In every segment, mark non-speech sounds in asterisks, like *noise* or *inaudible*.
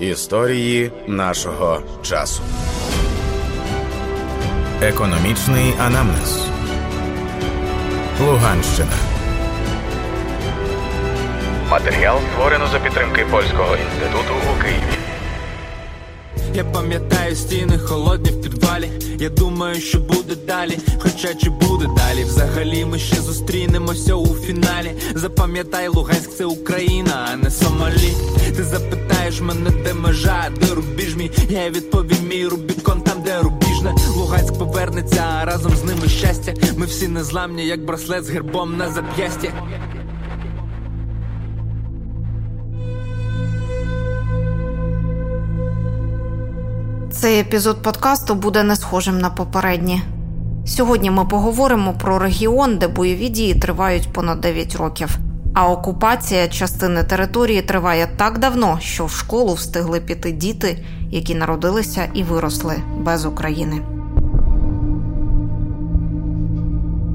Історії нашого часу. Економічний анамнез. Луганщина. Матеріал створено за підтримки польського інституту у Києві. Я пам'ятаю стіни холодні в підвалі. Я думаю, що буде далі. Хоча чи буде далі? Взагалі ми ще зустрінемося у фіналі. Запам'ятай, Луганськ це Україна, а не Сомалі. Ти запитаєш мене, де межа, де рубіж мій. Я відповім мій Рубікон, там, де рубіжна. Луганськ повернеться, а разом з ними щастя. Ми всі незламні, як браслет з гербом на зап'ясті. Цей епізод подкасту буде не схожим на попередні. Сьогодні ми поговоримо про регіон, де бойові дії тривають понад 9 років. А окупація частини території триває так давно, що в школу встигли піти діти, які народилися і виросли без України.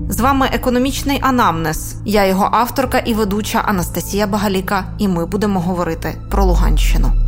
З вами економічний анамнез. Я його авторка і ведуча Анастасія Багаліка, і ми будемо говорити про Луганщину.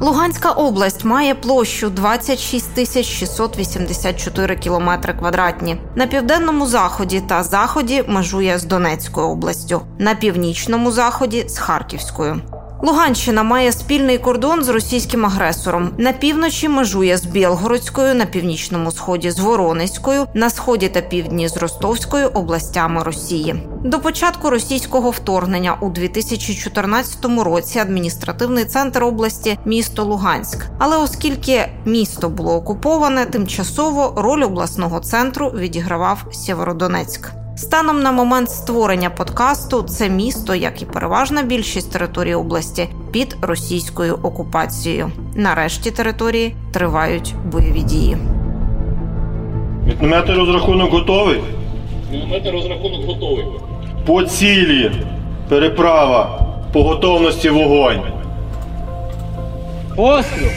Луганська область має площу 26 тисяч 684 кілометри квадратні. На південному заході та заході межує з Донецькою областю, на північному заході з Харківською. Луганщина має спільний кордон з російським агресором. На півночі межує з Білгородською, на північному сході з Воронезькою, на сході та півдні з Ростовською областями Росії. До початку російського вторгнення у 2014 році адміністративний центр області місто Луганськ. Але оскільки місто було окуповане, тимчасово роль обласного центру відігравав Сєвєродонецьк. Станом на момент створення подкасту це місто, як і переважна більшість території області, під російською окупацією. Нарешті території тривають бойові дії. Мінометний розрахунок готовий. Мінометний розрахунок готовий. По цілі. Переправа. По готовності вогонь. Постріл!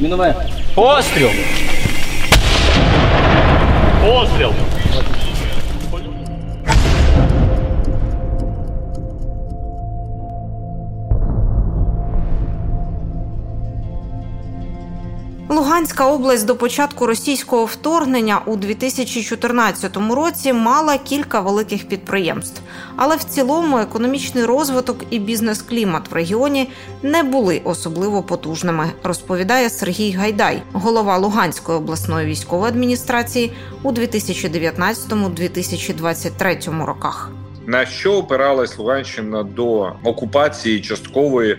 Міномет. Постріл! Постріл! Луганська область до початку російського вторгнення у 2014 році мала кілька великих підприємств, але в цілому економічний розвиток і бізнес-клімат в регіоні не були особливо потужними, розповідає Сергій Гайдай, голова Луганської обласної військової адміністрації у 2019-2023 роках. На що опиралась Луганщина до окупації часткової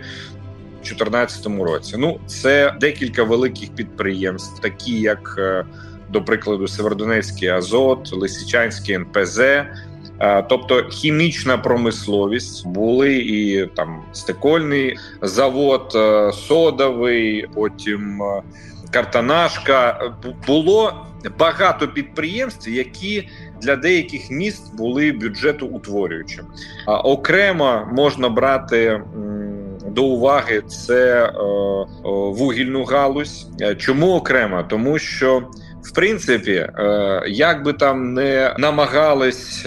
2014 році. Ну, це декілька великих підприємств, такі як, е, до прикладу, Северодонецький Азот, Лисичанський НПЗ. Е, тобто хімічна промисловість були і там стекольний завод, е, содовий, потім картанашка. Було багато підприємств, які для деяких міст були бюджетоутворюючими. Окремо можна брати до уваги це е, вугільну галузь. Е, чому окремо? Тому що в принципі, е, як би там не намагались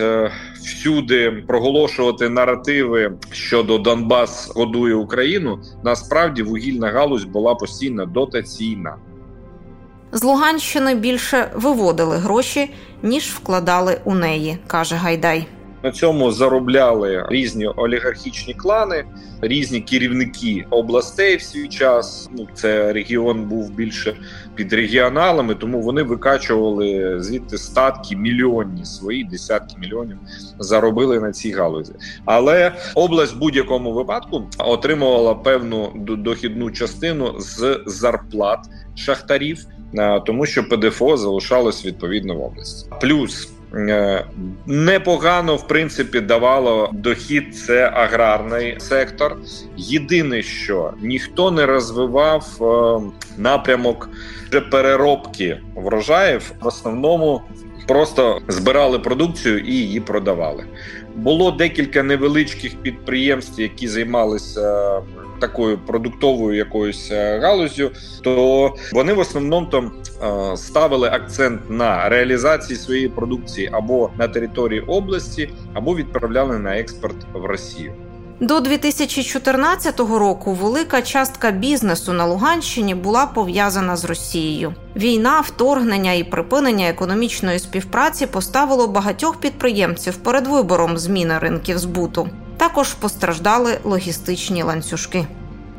всюди проголошувати наративи щодо Донбас годує Україну, насправді вугільна галузь була постійно дотаційна. З Луганщини більше виводили гроші ніж вкладали у неї, каже Гайдай. На цьому заробляли різні олігархічні клани, різні керівники областей в свій час. Ну це регіон був більше під регіоналами, тому вони викачували звідти статки мільйонні свої десятки мільйонів заробили на цій галузі. Але область в будь-якому випадку отримувала певну дохідну частину з зарплат шахтарів, тому що ПДФО залишалось відповідно в області. Плюс непогано в принципі давало дохід. Це аграрний сектор. Єдине, що ніхто не розвивав е, напрямок переробки врожаїв в основному просто збирали продукцію і її продавали. Було декілька невеличких підприємств, які займалися такою продуктовою якоюсь е, галузю, то вони в основному там е, ставили акцент на реалізації своєї продукції або на території області, або відправляли на експорт в Росію. До 2014 року велика частка бізнесу на Луганщині була пов'язана з Росією. Війна, вторгнення і припинення економічної співпраці поставило багатьох підприємців перед вибором зміни ринків збуту. Також постраждали логістичні ланцюжки.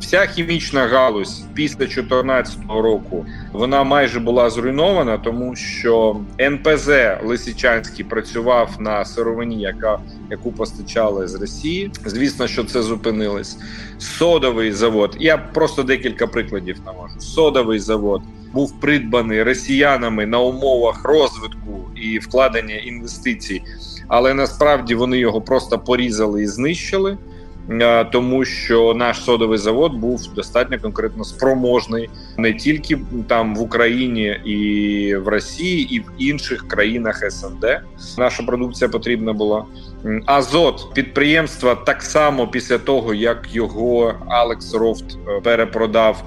Вся хімічна галузь після 2014 року вона майже була зруйнована, тому що НПЗ Лисичанський працював на сировині, яка яку постачали з Росії. Звісно, що це зупинилось. Содовий завод. Я просто декілька прикладів навожу. Содовий завод був придбаний росіянами на умовах розвитку і вкладення інвестицій, але насправді вони його просто порізали і знищили. Е, тому що наш содовий завод був достатньо конкретно спроможний не тільки там в Україні і в Росії, і в інших країнах СНД. Наша продукція потрібна була. Азот підприємства так само після того, як його Алекс Рофт е, перепродав.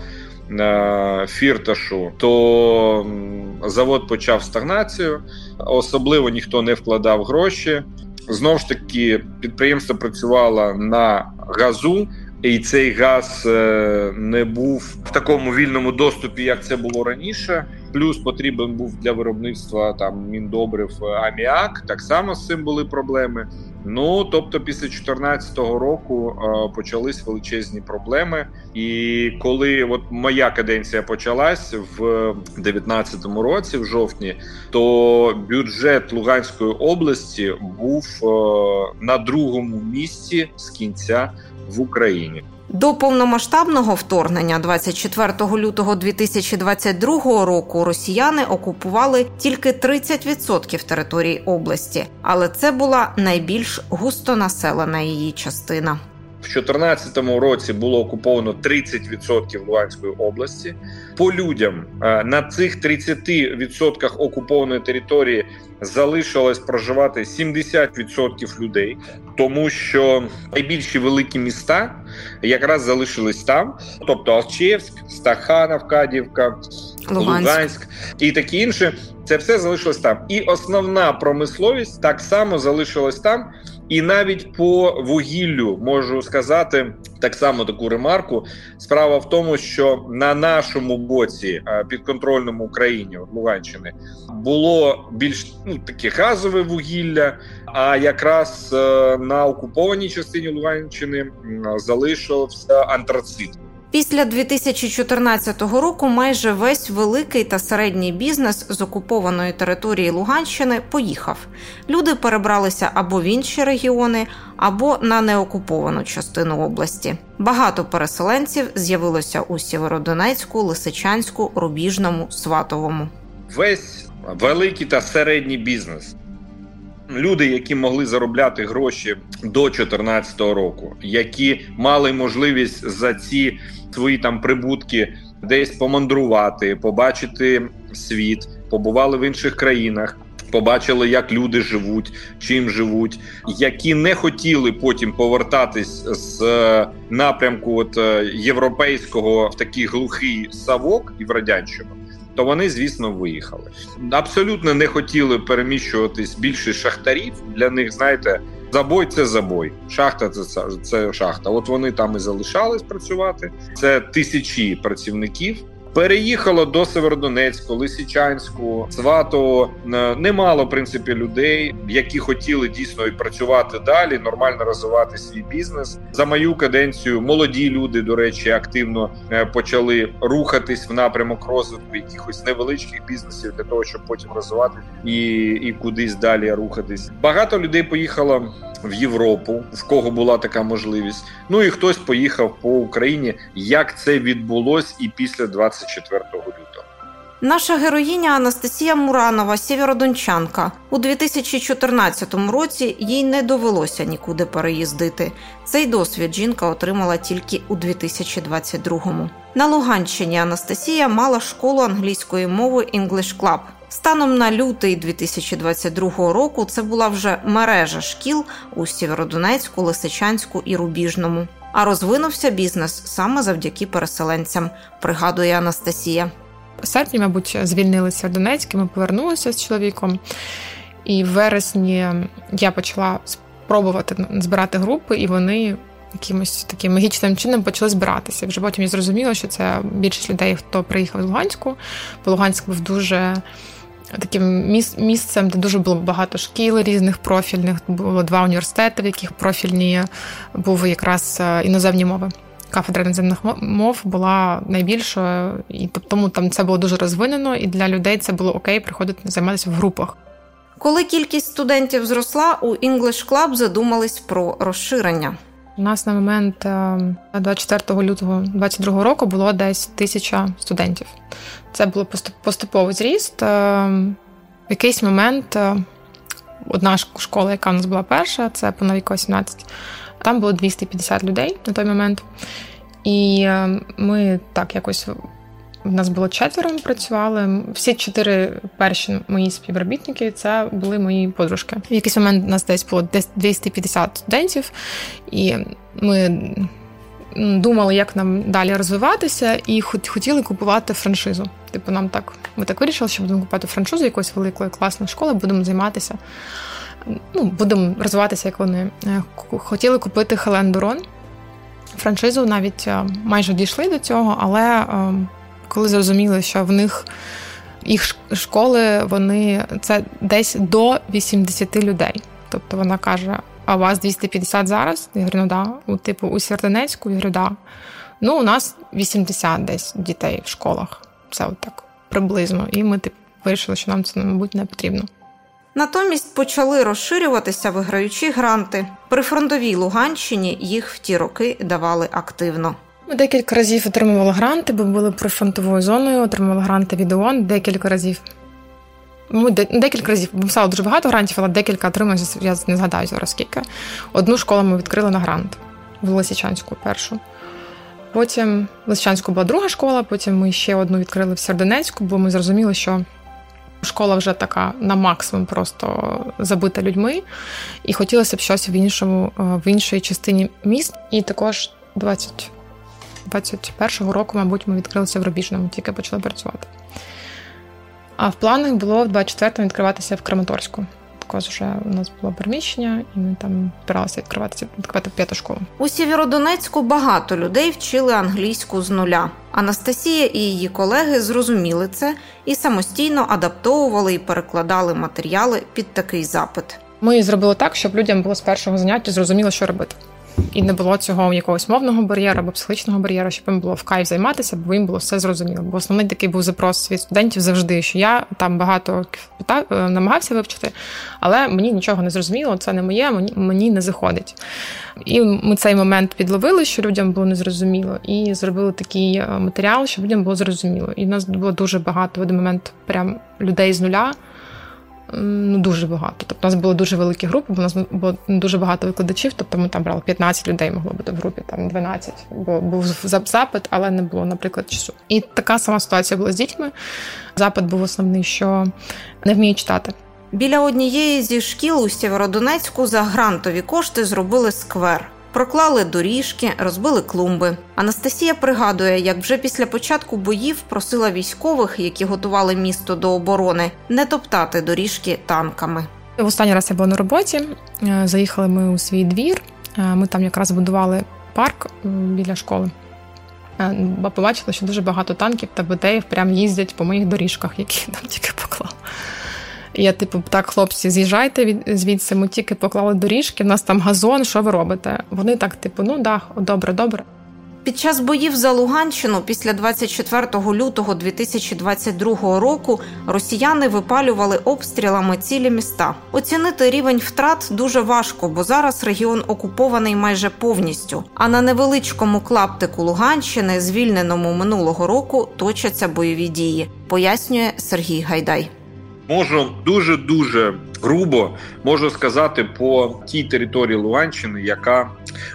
Е, фірташу, то завод почав стагнацію, особливо ніхто не вкладав гроші. Знову ж таки, підприємство працювало на газу, і цей газ е, не був в такому вільному доступі, як це було раніше. Плюс потрібен був для виробництва там міндобрив е, аміак. Так само з цим були проблеми. Ну тобто, після 2014 року е, почались величезні проблеми. І коли от моя каденція почалась в 2019 році, в жовтні, то бюджет Луганської області був е, на другому місці з кінця в Україні. До повномасштабного вторгнення 24 лютого 2022 року росіяни окупували тільки 30% території області, але це була найбільш густонаселена її частина. В 2014 році було окуповано 30% Луганської області. По людям е, на цих 30% окупованої території залишилось проживати 70% людей, тому що найбільші великі міста якраз залишились там, тобто Алчевськ, Стаханов, Кадівка, Луганськ. Луганськ і такі інше. Це все залишилось там. І основна промисловість так само залишилась там. І навіть по вугіллю можу сказати так само таку ремарку. Справа в тому, що на нашому боці підконтрольному Україні Луганщини було більш ну таке газове вугілля. А якраз е, на окупованій частині Луганщини залишився антрацит. Після 2014 року майже весь великий та середній бізнес з окупованої території Луганщини поїхав. Люди перебралися або в інші регіони, або на неокуповану частину області. Багато переселенців з'явилося у Сєвєродонецьку, Лисичанську, Рубіжному, Сватовому. Весь великий та середній бізнес. Люди, які могли заробляти гроші до 2014 року, які мали можливість за ці свої там прибутки десь помандрувати, побачити світ, побували в інших країнах. Побачили, як люди живуть, чим живуть, які не хотіли потім повертатись з е, напрямку от е, європейського в такий глухий савок і в радянщину, то вони, звісно, виїхали. Абсолютно не хотіли переміщуватись більше шахтарів. Для них знаєте, Забой це забой. Шахта це це шахта. От вони там і залишались працювати. Це тисячі працівників. Переїхало до Северодонецьку, Лисичанську, Сватово. Е, немало в принципі людей, які хотіли дійсно і працювати далі, нормально розвивати свій бізнес. За мою каденцію молоді люди, до речі, активно е, почали рухатись в напрямок розвитку якихось невеличких бізнесів для того, щоб потім розвивати і, і кудись далі рухатись. Багато людей поїхало в Європу, в кого була така можливість. Ну і хтось поїхав по Україні. Як це відбулось і після 24 лютого. Наша героїня Анастасія Муранова, сєвєродончанка. У 2014 році їй не довелося нікуди переїздити. Цей досвід жінка отримала тільки у 2022-му. На Луганщині Анастасія мала школу англійської мови English Club. Станом на лютий 2022 року це була вже мережа шкіл у Сєвєродонецьку, Лисичанську і Рубіжному. А розвинувся бізнес саме завдяки переселенцям, пригадує Анастасія. В серпні, мабуть, звільнилися в Донецьк, ми повернулися з чоловіком. І в вересні я почала спробувати збирати групи, і вони якимось таким магічним чином почали збиратися. Вже потім я зрозуміла, що це більшість людей, хто приїхав з Луганську, бо Луганськ був дуже. Таким місцем, де дуже було багато шкіл різних профільних, було два університети, в яких профільні були якраз е, іноземні мови. Кафедра іноземних мов була найбільшою, і тому там це було дуже розвинено, і для людей це було окей приходити займатися в групах. Коли кількість студентів зросла, у English Club задумались про розширення. У нас на момент 24 е, лютого 2022 року було десь тисяча студентів. Це було поступовий зріст. Е, в якийсь момент е, одна школа, яка у нас була перша, це по Новіко 17, там було 250 людей на той момент. І ми так якось в нас було четверо, ми працювали. Всі чотири перші мої співробітники це були мої подружки. В якийсь момент у нас десь було 250 студентів, і ми думали, як нам далі розвиватися, і хотіли купувати франшизу. Типу, нам так ми так вирішили, що будемо купувати франшизу якоїсь великої класної школи, будемо займатися. Ну, будемо розвиватися, як вони е, хотіли купити Хелен Дурон. Франшизу навіть е, майже дійшли до цього, але ем, коли зрозуміли, що в них їх школи вони це десь до 80 людей. Тобто вона каже: а у вас 250 зараз? Я говорю, ну да. У типу у Сєрдонецьку, я говорю, да. Ну, у нас 80 десь дітей в школах. Це от так приблизно. І ми типу, вирішили, що нам це, мабуть, не потрібно. Натомість почали розширюватися, виграючи гранти. При фронтовій Луганщині їх в ті роки давали активно. Ми декілька разів отримували гранти, бо були прифронтовою зоною, отримували гранти від ООН декілька разів. Ми декілька разів писали дуже багато грантів, але декілька отримали, я не згадаю зараз скільки. Одну школу ми відкрили на грант в Лисичанську першу. Потім в Лисичанську була друга школа, потім ми ще одну відкрили в Сердонецьку, бо ми зрозуміли, що школа вже така на максимум просто забита людьми, і хотілося б щось в іншому, е, в іншій частині міст. І також 20 21-го року, мабуть, ми відкрилися в Рубіжному, тільки почали працювати. А в планах було в 24-му відкриватися в Краматорську. Також вже у нас було приміщення, і ми там збиралися відкриватися відкривати п'яту школу. У Сєвєродонецьку багато людей вчили англійську з нуля. Анастасія і її колеги зрозуміли це і самостійно адаптовували і перекладали матеріали під такий запит. Ми зробили так, щоб людям було з першого заняття зрозуміло, що робити і не було цього якогось мовного бар'єру або психологічного бар'єру, щоб їм було в кайф займатися, бо їм було все зрозуміло. Бо основний такий був запрос від студентів завжди, що я там багато питав, е, намагався вивчити, але мені нічого не зрозуміло, це не моє, мені, мені не заходить. І ми цей момент підловили, що людям було незрозуміло, і зробили такий е, матеріал, щоб людям було зрозуміло. І в нас було дуже багато в один момент прям людей з нуля ну, дуже багато. Тобто у нас були дуже великі групи, бо у нас було дуже багато викладачів, тобто ми там брали 15 людей, могло бути в групі, там 12, бо був запит, але не було, наприклад, часу. І така сама ситуація була з дітьми. Запит був основний, що не вміють читати. Біля однієї зі шкіл у Сєвєродонецьку за грантові кошти зробили сквер проклали доріжки, розбили клумби. Анастасія пригадує, як вже після початку боїв просила військових, які готували місто до оборони, не топтати доріжки танками. В останній раз я була на роботі. Е, заїхали ми у свій двір. Е, ми там якраз будували парк біля школи. Е, побачили, що дуже багато танків та БТів прям їздять по моїх доріжках, які там тільки поклав. Я, типу, так, хлопці, з'їжджайте від звідси, ми тільки поклали доріжки, в нас там газон, що ви робите? Вони так, типу, ну да, добре, добре. Під час боїв за Луганщину після 24 лютого 2022 року росіяни випалювали обстрілами цілі міста. Оцінити рівень втрат дуже важко, бо зараз регіон окупований майже повністю. А на невеличкому клаптику Луганщини, звільненому минулого року, точаться бойові дії, пояснює Сергій Гайдай. Можу дуже дуже грубо можу сказати по тій території Луганщини, яка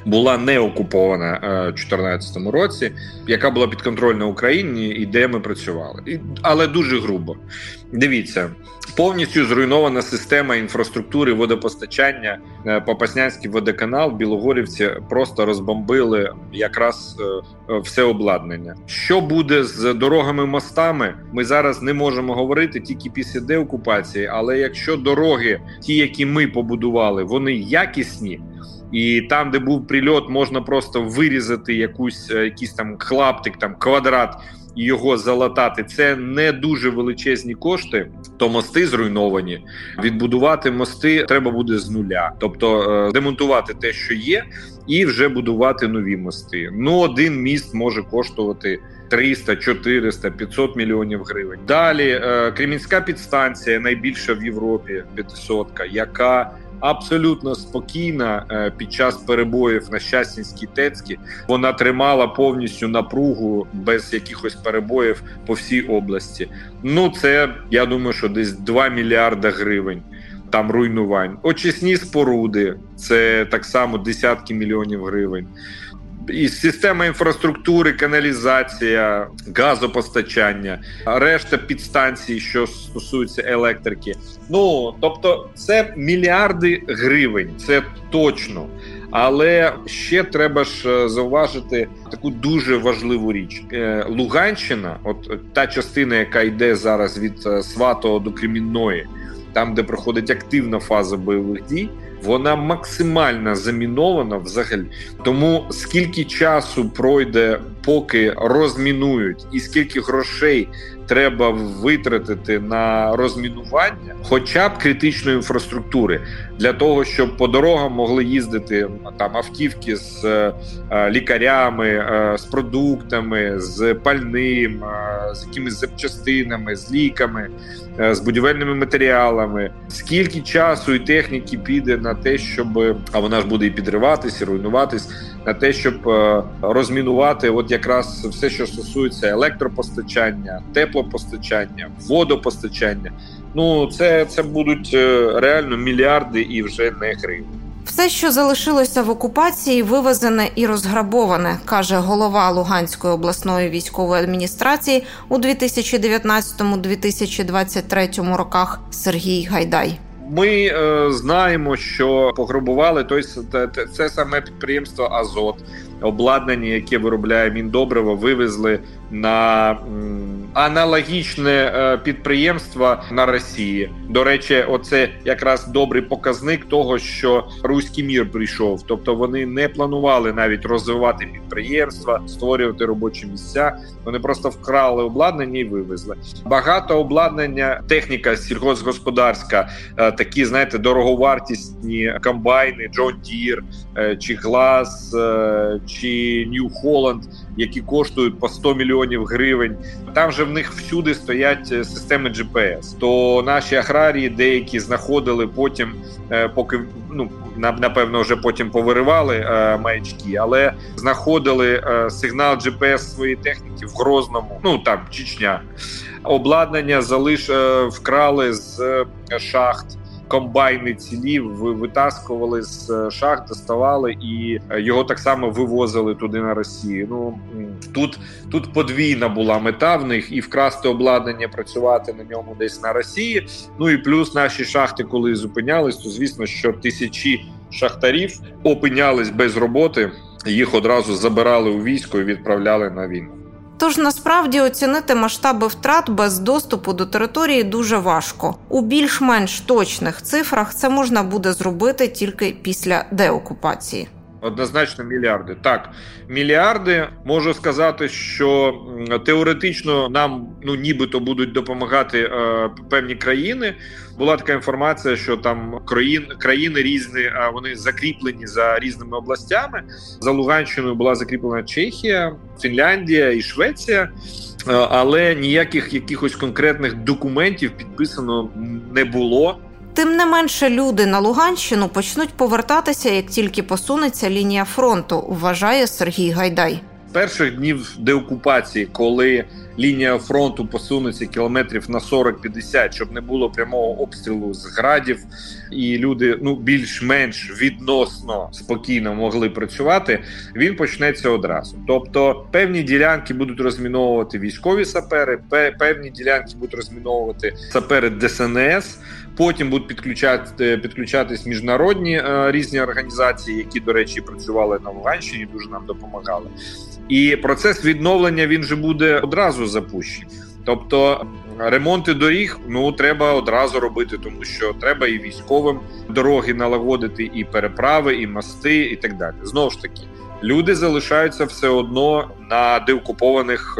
була не окупована е, у 2014 році, яка була підконтрольна Україні і де ми працювали, і, але дуже грубо. Дивіться, повністю зруйнована система інфраструктури водопостачання. Е, Попаснянський водоканал, Білогорівці просто розбомбили якраз е, все обладнання. Що буде з дорогами мостами? Ми зараз не можемо говорити тільки після деокупації. Але якщо дороги, ті, які ми побудували, вони якісні. І там, де був прильот, можна просто вирізати якусь е, якийсь там клаптик, там квадрат і його залатати. Це не дуже величезні кошти. То мости зруйновані. Відбудувати мости треба буде з нуля, тобто е, демонтувати те, що є, і вже будувати нові мости. Ну один міст може коштувати. 300, 400, 500 мільйонів гривень. Далі е, Кремінська підстанція найбільша в Європі 500, яка абсолютно спокійна е, під час перебоїв на Щастінській Тецькі. Вона тримала повністю напругу без якихось перебоїв по всій області. Ну це я думаю, що десь 2 мільярда гривень. Там руйнувань, очисні споруди, це так само десятки мільйонів гривень і система інфраструктури, каналізація, газопостачання, решта підстанцій, що стосуються електрики. Ну тобто, це мільярди гривень, це точно. Але ще треба ж е, зауважити таку дуже важливу річ: е, Луганщина, от та частина, яка йде зараз від е, Сватого до Кремінної, там де проходить активна фаза бойових дій вона максимально замінована взагалі. Тому скільки часу пройде, поки розмінують, і скільки грошей треба витратити на розмінування, хоча б критичної інфраструктури, для того, щоб по дорогам могли їздити там автівки з е, лікарями, е, з продуктами, з пальним, е, з якимись запчастинами, з ліками, з будівельними матеріалами. Скільки часу і техніки піде на те, щоб а вона ж буде і підриватись, і руйнуватись, на те, щоб е, розмінувати, от якраз все, що стосується електропостачання, теплопостачання, водопостачання. Ну це, це будуть е, реально мільярди і вже не гривні. Все, що залишилося в окупації, вивезене і розграбоване, каже голова Луганської обласної військової адміністрації у 2019-2023 роках Сергій Гайдай. Ми е, знаємо, що пограбували той це саме підприємство Азот, обладнання, яке виробляє міндобриво, вивезли на аналогічне е, підприємство на Росії. До речі, оце якраз добрий показник того, що руський мір прийшов. Тобто вони не планували навіть розвивати підприємства, створювати робочі місця. Вони просто вкрали обладнання і вивезли. Багато обладнання, техніка сільгоспгосподарська, е, такі знаєте, дороговартісні комбайни, John Deere, е, чи Глаз, чи New Holland, які коштують по 100 мільйонів гривень. Там же в них всюди стоять е, системи GPS. То наші аграрії деякі знаходили потім, е, поки ну напевно вже потім повиривали е, маячки, але знаходили сигнал GPS своєї техніки в Грозному. Ну там Чечня. Обладнання залиш вкрали з шахт комбайни цілі витаскували з е, шахт, доставали і е, його так само вивозили туди на Росію. Ну тут тут подвійна була мета в них і вкрасти обладнання, працювати на ньому десь на Росії. Ну і плюс наші шахти, коли зупинялись, то звісно, що тисячі шахтарів опинялись без роботи. Їх одразу забирали у військо і відправляли на війну. Тож насправді оцінити масштаби втрат без доступу до території дуже важко. У більш-менш точних цифрах це можна буде зробити тільки після деокупації. Однозначно, мільярди. Так, мільярди можу сказати, що теоретично нам ну нібито будуть допомагати е, певні країни. Була така інформація, що там країн країни різні, а вони закріплені за різними областями. За Луганщиною була закріплена Чехія, Фінляндія і Швеція. Е, але ніяких якихось конкретних документів підписано не було. Тим не менше, люди на Луганщину почнуть повертатися, як тільки посунеться лінія фронту, вважає Сергій Гайдай. перших днів деокупації, коли лінія фронту посунеться кілометрів на 40-50, щоб не було прямого обстрілу з градів, і люди ну більш-менш відносно спокійно могли працювати. Він почнеться одразу. Тобто, певні ділянки будуть розміновувати військові сапери, певні ділянки будуть розміновувати сапери ДСНС. Потім будуть підключати підключатись міжнародні е, різні організації, які, до речі, працювали на Луганщині, дуже нам допомагали. І процес відновлення він же буде одразу запущений. Тобто ремонти доріг ну треба одразу робити, тому що треба і військовим дороги налагодити, і переправи, і мости, і так далі. Знову ж таки, люди залишаються все одно на деокупованих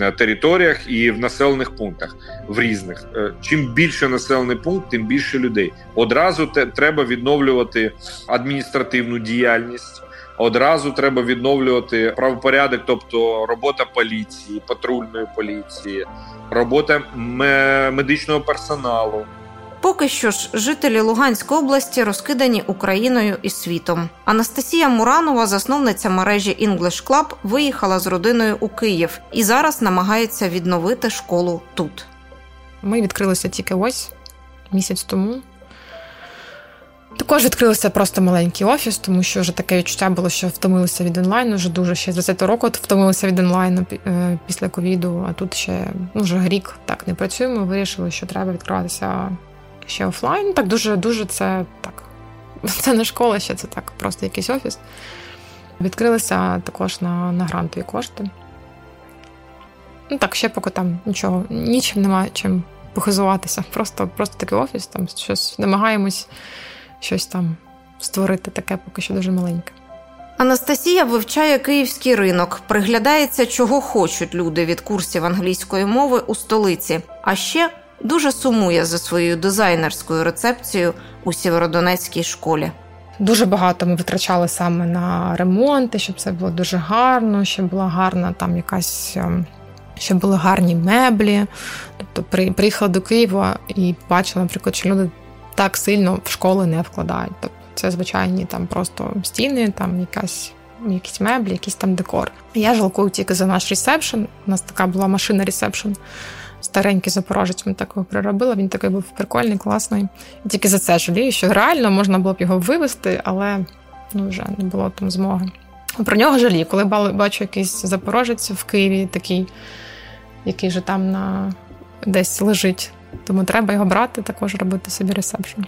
е, територіях і в населених пунктах в різних. Е, чим більше населений пункт, тим більше людей. Одразу те, треба відновлювати адміністративну діяльність. Одразу треба відновлювати правопорядок, тобто робота поліції, патрульної поліції, робота медичного персоналу. Поки що ж жителі Луганської області розкидані Україною і світом. Анастасія Муранова, засновниця мережі English Club, виїхала з родиною у Київ і зараз намагається відновити школу тут. Ми відкрилися тільки ось місяць тому. Також відкрився просто маленький офіс, тому що вже таке відчуття було, що втомилися від онлайну. Вже дуже ще з 20 року втомилися від онлайну е, після ковіду. А тут ще ну, вже рік так не працюємо. Вирішили, що треба відкриватися ще офлайн. Так дуже дуже це так. *laughs* Це не школа, ще це так, просто якийсь офіс. Відкрилися також на на грантові кошти. Ну так, ще поки там нічого, нічим немає чим похизуватися. *laughs* Просто просто такий офіс, там щось намагаємось щось там створити таке поки що дуже маленьке. Анастасія вивчає київський ринок, приглядається, чого хочуть люди від курсів англійської мови у столиці, а ще дуже сумує за своєю дизайнерською рецепцією у Сєвєродонецькій школі. Дуже багато ми витрачали саме на ремонти, щоб це було дуже гарно, щоб була гарна там якась. Ем, щоб були гарні меблі. Тобто приїхала до Києва і бачила, наприклад, що люди так сильно в школи не вкладають. Тобто це звичайні там просто стіни, там якась. Якісь меблі, якийсь там декор. Я жалкую тільки за наш ресепшн. У нас така була машина ресепшн. Старенький запорожець ми такого приробили. Він такий був прикольний, класний. І тільки за це жалію, що реально можна було б його вивезти, але ну, вже не було там змоги. Про нього жалію, коли бачу якийсь запорожець в Києві, такий, який же там на десь лежить тому треба його брати, також робити собі ресепшн.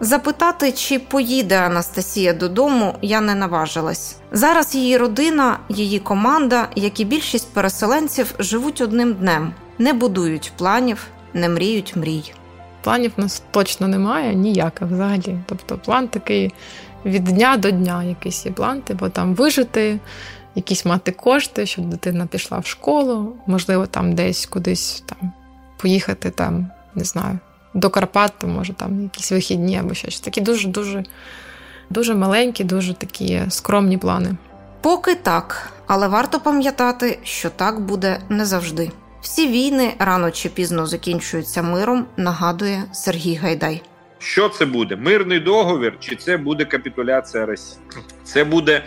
Запитати, чи поїде Анастасія додому, я не наважилась. Зараз її родина, її команда, як і більшість переселенців, живуть одним днем, не будують планів, не мріють мрій. Планів у нас точно немає, ніяких взагалі. Тобто, план такий від дня до дня, якийсь є план, бо там вижити, якісь мати кошти, щоб дитина пішла в школу, можливо, там десь кудись там поїхати там не знаю, до Карпат, то може там якісь вихідні або щось. Такі дуже-дуже дуже маленькі, дуже такі скромні плани. Поки так, але варто пам'ятати, що так буде не завжди. Всі війни рано чи пізно закінчуються миром, нагадує Сергій Гайдай. Що це буде? Мирний договір, чи це буде капітуляція Росії? Це буде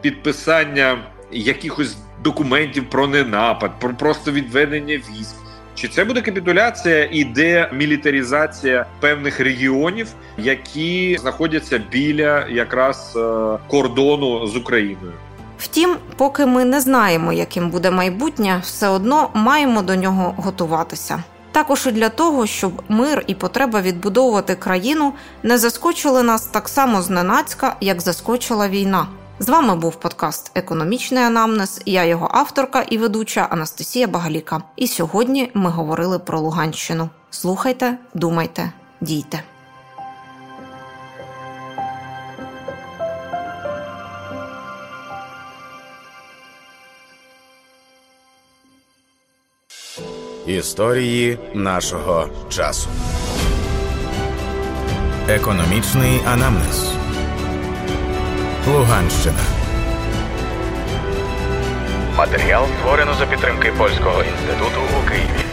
підписання якихось документів про ненапад, про просто відведення військ. Чи це буде капітуляція і демілітаризація певних регіонів, які знаходяться біля якраз е, кордону з Україною? Втім, поки ми не знаємо, яким буде майбутнє, все одно маємо до нього готуватися. Також і для того, щоб мир і потреба відбудовувати країну не заскочили нас так само зненацька, як заскочила війна. З вами був подкаст Економічний анамнез. Я його авторка і ведуча Анастасія Багаліка. І сьогодні ми говорили про Луганщину. Слухайте, думайте, дійте. Історії нашого часу. Економічний анамнез. Луганщина. Матеріал створено за підтримки польського інституту у Києві.